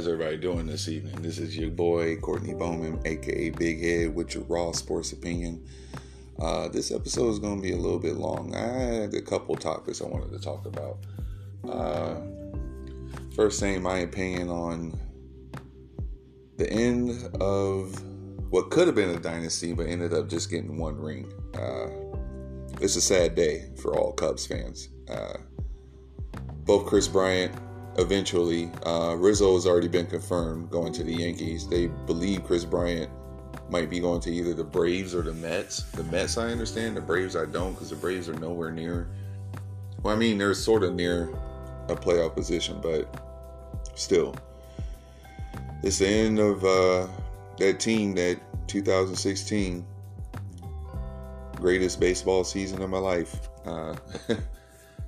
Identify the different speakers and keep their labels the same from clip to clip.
Speaker 1: How's everybody doing this evening? This is your boy Courtney Bowman, aka Big Head, with your raw sports opinion. Uh, this episode is going to be a little bit long. I had a couple topics I wanted to talk about. Uh, first, saying my opinion on the end of what could have been a dynasty, but ended up just getting one ring. Uh, it's a sad day for all Cubs fans. Uh, both Kris Bryant eventually. Uh, Rizzo has already been confirmed going to the Yankees. They believe Kris Bryant might be going to either the Braves or the Mets. The Mets, I understand. The Braves, I don't, because the Braves are nowhere near. Well, I mean, they're sort of near a playoff position, but still. It's the end of uh, that team, that 2016 greatest baseball season of my life. Uh,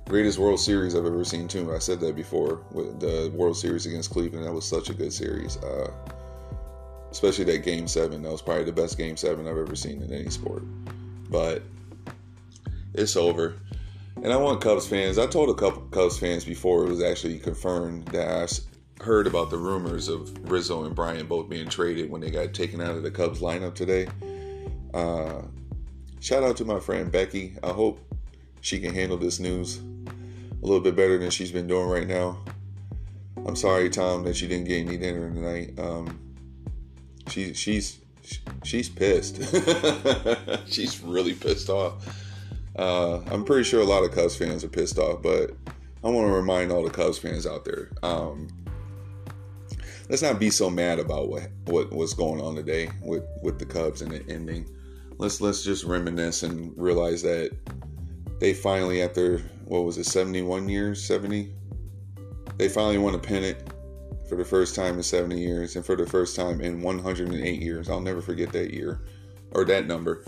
Speaker 1: greatest World Series I've ever seen too. I said that before with the World Series against Cleveland. That was such a good series. Uh, especially that Game Seven. That was probably the best Game Seven I've ever seen in any sport. But it's over. And I want Cubs fans. I told a couple Cubs fans before it was actually confirmed that I heard about the rumors of Rizzo and Bryant both being traded when they got taken out of the Cubs lineup today. Uh, shout out to my friend Becky. I hope she can handle this news a little bit better than she's been doing right now. I'm sorry, Tom, that you didn't get any dinner tonight. Um, she, she's she's pissed. she's really pissed off. Uh, I'm pretty sure a lot of Cubs fans are pissed off, but I want to remind all the Cubs fans out there. Um, let's not be so mad about what, what what's going on today with, with the Cubs and the ending. Let's let's just reminisce and realize that they finally, after what was it, 71 years, 70, they finally won a pennant for the first time in 70 years and for the first time in 108 years. I'll never forget that year or that number.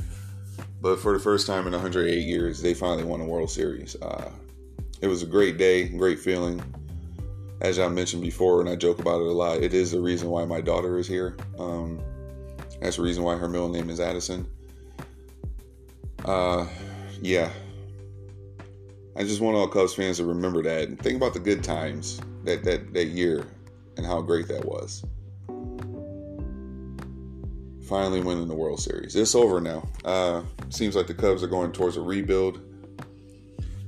Speaker 1: But for the first time in 108 years, they finally won a World Series. Uh, it was a great day, great feeling. As I mentioned before, and I joke about it a lot, it is the reason why my daughter is here. Um, that's the reason why her middle name is Addison. Uh, yeah, I just want all Cubs fans to remember that and think about the good times that that that year and how great that was. Finally winning the World Series. It's over now. Uh, seems like the Cubs are going towards a rebuild.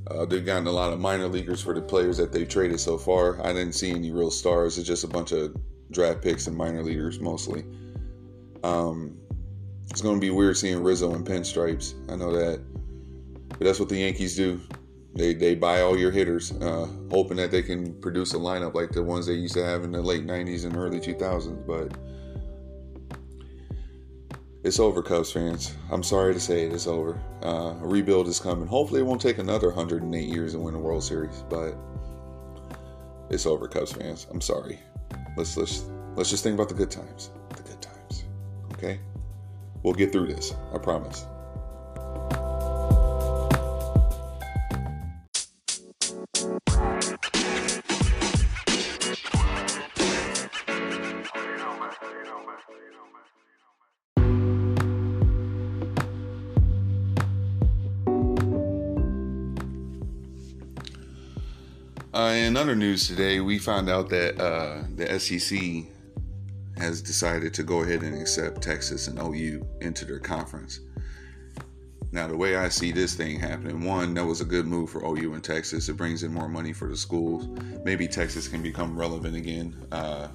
Speaker 1: Uh, they've gotten a lot of minor leaguers for the players that they've traded so far. I didn't see any real stars. It's just a bunch of draft picks and minor leaguers mostly. Um, it's going to be weird seeing Rizzo in pinstripes. I know that. But that's what the Yankees do. They they buy all your hitters, uh, hoping that they can produce a lineup like the ones they used to have in the late '90s and early 2000s. But it's over, Cubs fans. I'm sorry to say it, it's over. Uh, a rebuild is coming. Hopefully, it won't take another 108 years to win a World Series, but it's over, Cubs fans. I'm sorry. Let's let's let's just think about the good times. The good times. Okay? We'll get through this. I promise. Uh, in other news today, we found out that uh, the SEC has decided to go ahead and accept Texas and OU into their conference. Now, the way I see this thing happening, one, that was a good move for OU and Texas. It brings in more money for the schools. Maybe Texas can become relevant again. Uh,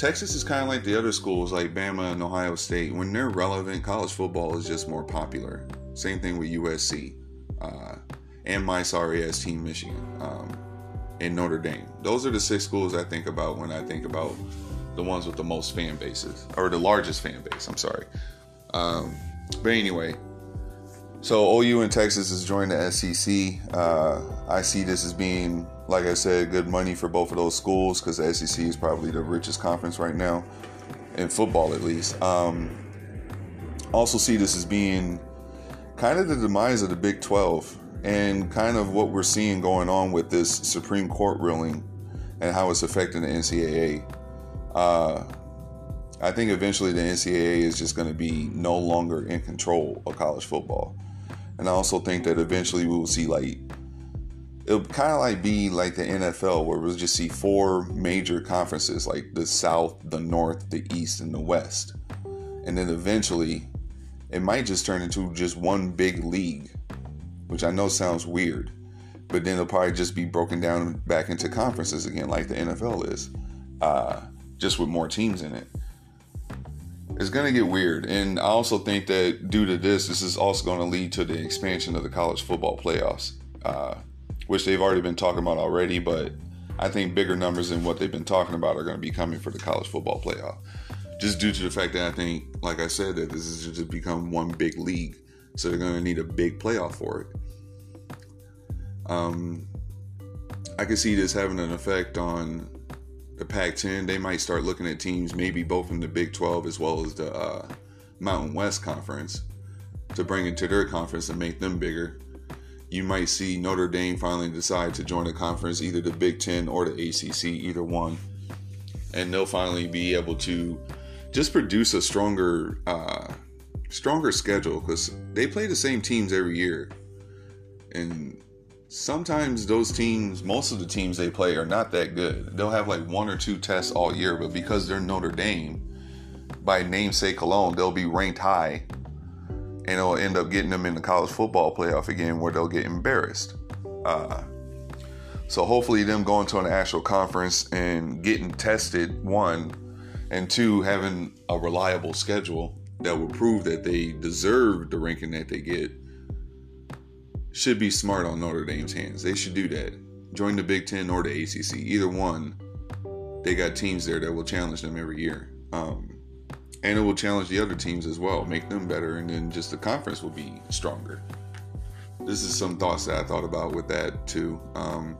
Speaker 1: Texas is kind of like the other schools, like Bama and Ohio State. When they're relevant, college football is just more popular. Same thing with USC. Uh, and my sorry ass team Michigan um, and Notre Dame. Those are the six schools I think about when I think about the ones with the most fan bases or the largest fan base. I'm sorry. Um, but anyway, so OU and Texas is joining the SEC. Uh, I see this as being, like I said, good money for both of those schools because the SEC is probably the richest conference right now in football, at least. Um, also see this as being kind of the demise of the Big 12 and kind of what we're seeing going on with this Supreme Court ruling and how it's affecting the NCAA. Uh, I think eventually the NCAA is just going to be no longer in control of college football. And I also think that eventually we will see like it'll kind of like be like the NFL where we'll just see four major conferences like the South, the North, the East, and the West. And then eventually it might just turn into just one big league, which I know sounds weird, but then it'll probably just be broken down back into conferences again like the NFL is, uh, just with more teams in it. It's going to get weird. And I also think that due to this, this is also going to lead to the expansion of the college football playoffs. Uh, which they've already been talking about already, but I think bigger numbers than what they've been talking about are going to be coming for the college football playoff. Just due to the fact that I think, like I said, that this is just become one big league. So they're going to need a big playoff for it. Um, I can see this having an effect on the Pac 10. They might start looking at teams, maybe both in the Big 12 as well as the uh, Mountain West Conference, to bring into their conference and make them bigger you might see Notre Dame finally decide to join a conference, either the Big Ten or the ACC, either one, and they'll finally be able to just produce a stronger, uh, stronger schedule because they play the same teams every year, and sometimes those teams, most of the teams they play are not that good. They'll have like one or two tests all year, but because they're Notre Dame, by namesake alone, they'll be ranked high and it'll end up getting them in the college football playoff again where they'll get embarrassed. Uh, so hopefully, them going to an actual conference and getting tested, one, and two, having a reliable schedule that will prove that they deserve the ranking that they get, should be smart on Notre Dame's hands. They should do that. Join the Big Ten or the ACC, either one. They got teams there that will challenge them every year. Um, and it will challenge the other teams as well, make them better, and then just the conference will be stronger. This is some thoughts that I thought about with that too. Um,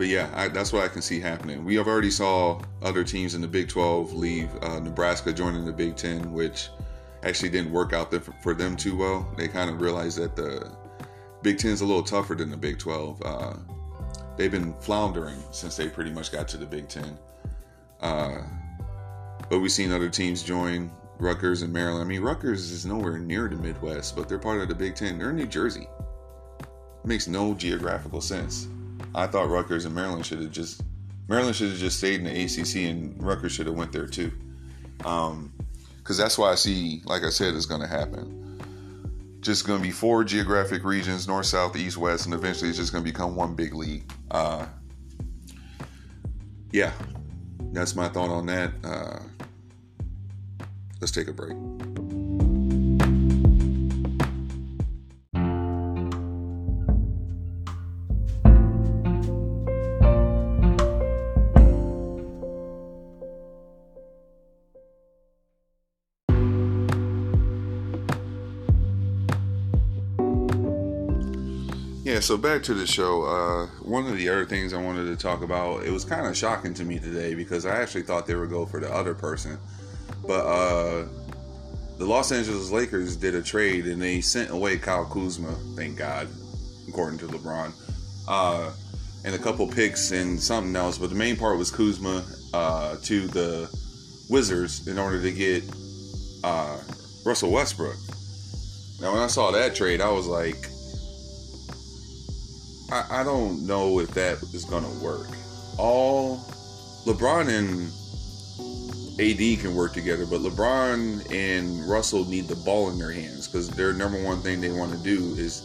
Speaker 1: but yeah, I, that's what I can see happening. We have already saw other teams in the Big 12 leave. Uh, Nebraska joining the Big 10, which actually didn't work out for, them too well. They kind of realized that the Big 10 is a little tougher than the Big 12. Uh, they've been floundering since they pretty much got to the Big 10. Uh, but we've seen other teams join Rutgers and Maryland. I mean, Rutgers is nowhere near the Midwest, but they're part of the Big Ten. They're in New Jersey. Makes no geographical sense. I thought Rutgers and Maryland should have just Maryland should have just stayed in the ACC, and Rutgers should have went there too. Um, because that's why I see, like I said, is going to happen. Just going to be four geographic regions: north, south, east, west, and eventually it's just going to become one big league. Uh, yeah, that's my thought on that. Uh, let's take a break. Yeah, so back to the show. Uh, one of the other things I wanted to talk about, it was kind of shocking to me today because I actually thought they would go for the other person. But uh, the Los Angeles Lakers did a trade and they sent away Kyle Kuzma, thank God, according to LeBron, uh, and a couple picks and something else. But the main part was Kuzma uh, to the Wizards in order to get uh, Russell Westbrook. Now, when I saw that trade, I was like, I, I don't know if that is going to work. All LeBron and AD can work together, but LeBron and Russell need the ball in their hands because their number one thing they want to do is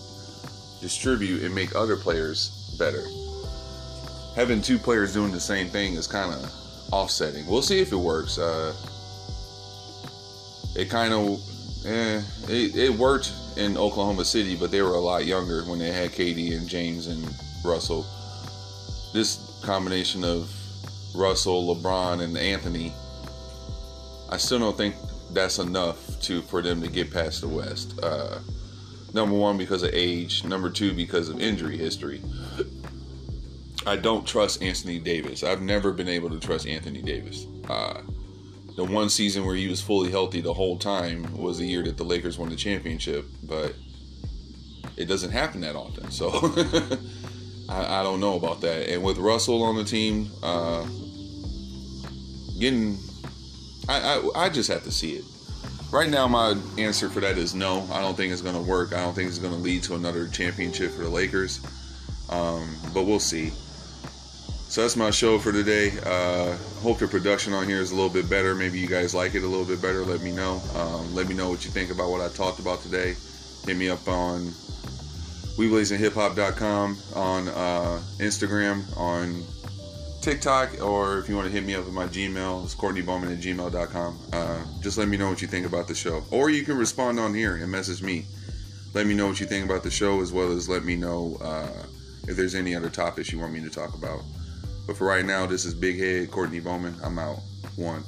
Speaker 1: distribute and make other players better. Having two players doing the same thing is kind of offsetting. We'll see if it works. Uh, it kind of, eh, it, it worked in Oklahoma City, but they were a lot younger when they had KD and James and Russell. This combination of Russell, LeBron, and Anthony, I still don't think that's enough to for them to get past the West. Uh, number one, because of age. Number two, because of injury history. I don't trust Anthony Davis. I've never been able to trust Anthony Davis. Uh, the one season where he was fully healthy the whole time was the year that the Lakers won the championship, but it doesn't happen that often. So I, I, don't know about that. And with Russell on the team, uh, getting, I, I, I just have to see it. right now, my answer for that is no. I don't think it's going to work. I don't think it's going to lead to another championship for the Lakers. Um, but we'll see. So that's my show for today. Uh, hope the production on here is a little bit better. Maybe you guys like it a little bit better. Let me know. Um, let me know what you think about what I talked about today. Hit me up on WeBlazingHipHop.com on uh, Instagram, on TikTok, or if you want to hit me up with my Gmail, it's CourtneyBowman at gmail.com. Uh, just let me know what you think about the show. Or you can respond on here and message me. Let me know what you think about the show, as well as let me know uh, if there's any other topics you want me to talk about. But for right now, this is Big Head, Courtney Bowman. I'm out. One.